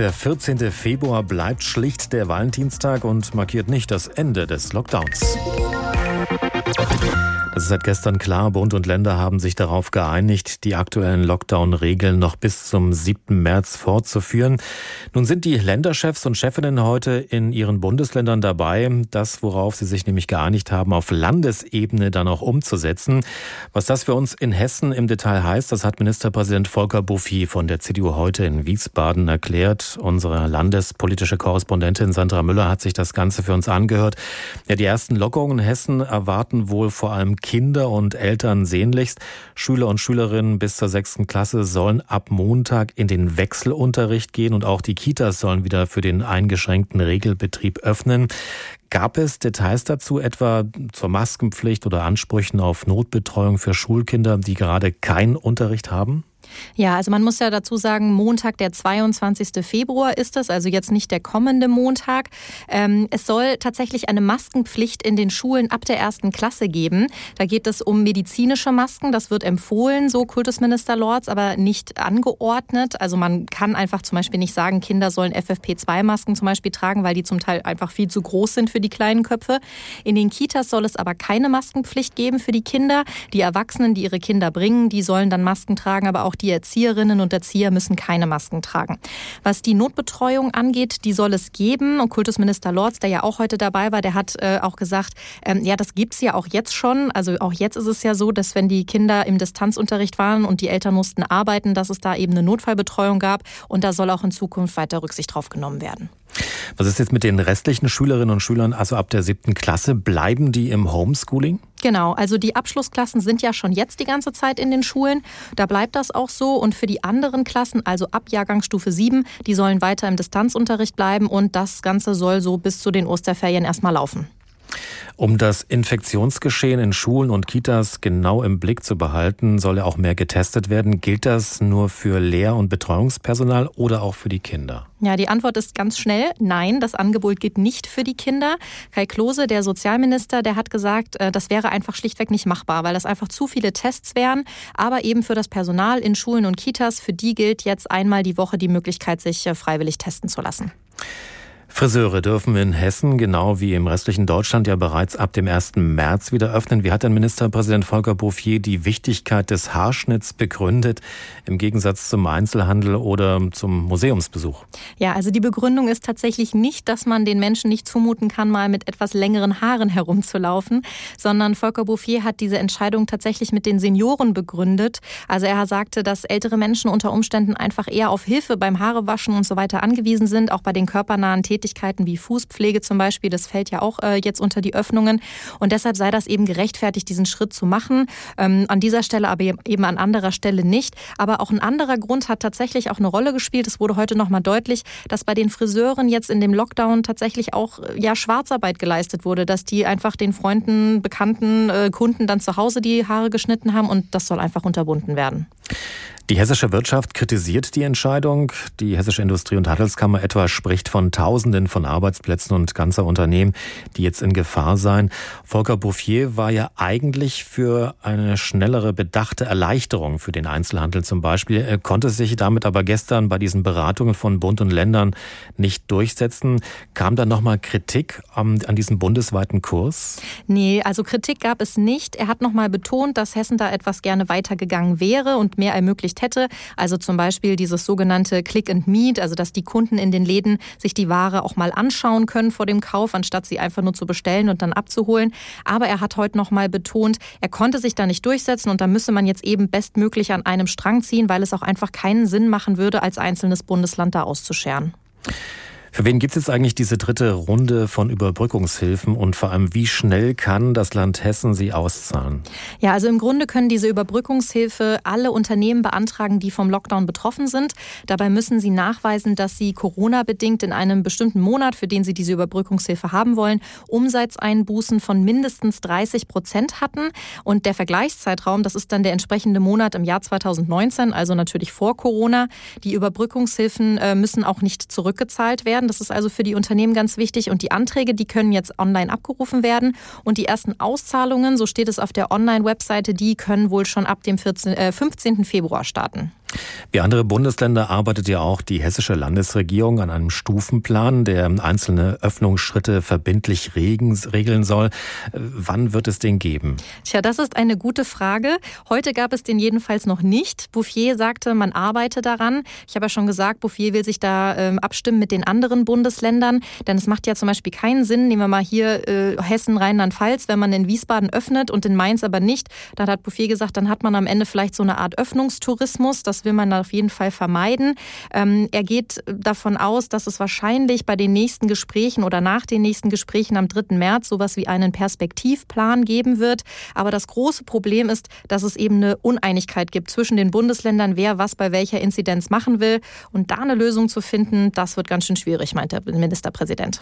Der 14. Februar bleibt schlicht der Valentinstag und markiert nicht das Ende des Lockdowns. Es ist seit gestern klar, Bund und Länder haben sich darauf geeinigt, die aktuellen Lockdown-Regeln noch bis zum 7. März fortzuführen. Nun sind die Länderchefs und Chefinnen heute in ihren Bundesländern dabei, das, worauf sie sich nämlich geeinigt haben, auf Landesebene dann auch umzusetzen. Was das für uns in Hessen im Detail heißt, das hat Ministerpräsident Volker Bouffier von der CDU heute in Wiesbaden erklärt. Unsere landespolitische Korrespondentin Sandra Müller hat sich das Ganze für uns angehört. Ja, die ersten Lockerungen in Hessen erwarten wohl vor allem Kinder und Eltern sehnlichst. Schüler und Schülerinnen bis zur sechsten Klasse sollen ab Montag in den Wechselunterricht gehen und auch die Kitas sollen wieder für den eingeschränkten Regelbetrieb öffnen. Gab es Details dazu, etwa zur Maskenpflicht oder Ansprüchen auf Notbetreuung für Schulkinder, die gerade keinen Unterricht haben? Ja, also man muss ja dazu sagen, Montag, der 22. Februar ist es, also jetzt nicht der kommende Montag. Ähm, es soll tatsächlich eine Maskenpflicht in den Schulen ab der ersten Klasse geben. Da geht es um medizinische Masken. Das wird empfohlen, so Kultusminister Lorz, aber nicht angeordnet. Also man kann einfach zum Beispiel nicht sagen, Kinder sollen FFP2-Masken zum Beispiel tragen, weil die zum Teil einfach viel zu groß sind für die kleinen Köpfe. In den Kitas soll es aber keine Maskenpflicht geben für die Kinder. Die Erwachsenen, die ihre Kinder bringen, die sollen dann Masken tragen, aber auch die Erzieherinnen und Erzieher müssen keine Masken tragen. Was die Notbetreuung angeht, die soll es geben. Und Kultusminister Lorz, der ja auch heute dabei war, der hat äh, auch gesagt, ähm, ja, das gibt's ja auch jetzt schon. Also auch jetzt ist es ja so, dass wenn die Kinder im Distanzunterricht waren und die Eltern mussten arbeiten, dass es da eben eine Notfallbetreuung gab. Und da soll auch in Zukunft weiter Rücksicht drauf genommen werden. Was ist jetzt mit den restlichen Schülerinnen und Schülern, also ab der siebten Klasse? Bleiben die im Homeschooling? Genau, also die Abschlussklassen sind ja schon jetzt die ganze Zeit in den Schulen. Da bleibt das auch so. Und für die anderen Klassen, also ab Jahrgangsstufe 7, die sollen weiter im Distanzunterricht bleiben. Und das Ganze soll so bis zu den Osterferien erstmal laufen. Um das Infektionsgeschehen in Schulen und Kitas genau im Blick zu behalten, soll ja auch mehr getestet werden. Gilt das nur für Lehr- und Betreuungspersonal oder auch für die Kinder? Ja, die Antwort ist ganz schnell. Nein, das Angebot gilt nicht für die Kinder. Kai Klose, der Sozialminister, der hat gesagt, äh, das wäre einfach schlichtweg nicht machbar, weil das einfach zu viele Tests wären. Aber eben für das Personal in Schulen und Kitas, für die gilt jetzt einmal die Woche die Möglichkeit, sich äh, freiwillig testen zu lassen. Friseure dürfen in Hessen, genau wie im restlichen Deutschland, ja bereits ab dem 1. März wieder öffnen. Wie hat denn Ministerpräsident Volker Bouffier die Wichtigkeit des Haarschnitts begründet, im Gegensatz zum Einzelhandel oder zum Museumsbesuch? Ja, also die Begründung ist tatsächlich nicht, dass man den Menschen nicht zumuten kann, mal mit etwas längeren Haaren herumzulaufen, sondern Volker Bouffier hat diese Entscheidung tatsächlich mit den Senioren begründet. Also er sagte, dass ältere Menschen unter Umständen einfach eher auf Hilfe beim Haarewaschen und so weiter angewiesen sind, auch bei den körpernahen Tätigkeiten Tätigkeiten wie Fußpflege zum Beispiel, das fällt ja auch äh, jetzt unter die Öffnungen. Und deshalb sei das eben gerechtfertigt, diesen Schritt zu machen. Ähm, an dieser Stelle, aber eben an anderer Stelle nicht. Aber auch ein anderer Grund hat tatsächlich auch eine Rolle gespielt. Es wurde heute nochmal deutlich, dass bei den Friseuren jetzt in dem Lockdown tatsächlich auch äh, ja Schwarzarbeit geleistet wurde, dass die einfach den Freunden, Bekannten, äh, Kunden dann zu Hause die Haare geschnitten haben und das soll einfach unterbunden werden. Die hessische Wirtschaft kritisiert die Entscheidung. Die hessische Industrie- und Handelskammer etwa spricht von Tausenden von Arbeitsplätzen und ganzer Unternehmen, die jetzt in Gefahr seien. Volker Bouffier war ja eigentlich für eine schnellere, bedachte Erleichterung für den Einzelhandel zum Beispiel. Er konnte sich damit aber gestern bei diesen Beratungen von Bund und Ländern nicht durchsetzen. Kam da nochmal Kritik an, diesem bundesweiten Kurs? Nee, also Kritik gab es nicht. Er hat nochmal betont, dass Hessen da etwas gerne weitergegangen wäre und mehr ermöglicht ermöglicht hätte. Also zum Beispiel dieses sogenannte Click and Meet, also dass die Kunden in den Läden sich die Ware auch mal anschauen können vor dem Kauf, anstatt sie einfach nur zu bestellen und dann abzuholen. Aber er hat heute noch mal betont, er konnte sich da nicht durchsetzen und da müsse man jetzt eben bestmöglich an einem Strang ziehen, weil es auch einfach keinen Sinn machen würde, als einzelnes Bundesland da auszuscheren. Für wen gibt es jetzt eigentlich diese dritte Runde von Überbrückungshilfen und vor allem, wie schnell kann das Land Hessen sie auszahlen? Ja, also im Grunde können diese Überbrückungshilfe alle Unternehmen beantragen, die vom Lockdown betroffen sind. Dabei müssen sie nachweisen, dass sie Corona-bedingt in einem bestimmten Monat, für den sie diese Überbrückungshilfe haben wollen, Umsatzeinbußen von mindestens 30 Prozent hatten. Und der Vergleichszeitraum, das ist dann der entsprechende Monat im Jahr 2019, also natürlich vor Corona. Die Überbrückungshilfen äh, müssen auch nicht zurückgezahlt werden werden. Das ist also für die Unternehmen ganz wichtig. Und die Anträge, die können jetzt online abgerufen werden. Und die ersten Auszahlungen, so steht es auf der Online-Webseite, die können wohl schon ab dem 14, äh, 15. Februar starten. Wie andere Bundesländer arbeitet ja auch die hessische Landesregierung an einem Stufenplan, der einzelne Öffnungsschritte verbindlich regeln soll. Äh, wann wird es den geben? Tja, das ist eine gute Frage. Heute gab es den jedenfalls noch nicht. Bouffier sagte, man arbeite daran. Ich habe ja schon gesagt, Bouffier will sich da äh, abstimmen mit den anderen Bundesländern, denn es macht ja zum Beispiel keinen Sinn, nehmen wir mal hier äh, Hessen, Rheinland-Pfalz, wenn man in Wiesbaden öffnet und in Mainz aber nicht, dann hat Bouffier gesagt, dann hat man am Ende vielleicht so eine Art Öffnungstourismus. Das will man auf jeden Fall vermeiden. Ähm, er geht davon aus, dass es wahrscheinlich bei den nächsten Gesprächen oder nach den nächsten Gesprächen am 3. März sowas wie einen Perspektivplan geben wird. Aber das große Problem ist, dass es eben eine Uneinigkeit gibt zwischen den Bundesländern, wer was bei welcher Inzidenz machen will. Und da eine Lösung zu finden, das wird ganz schön schwierig, meint der Ministerpräsident.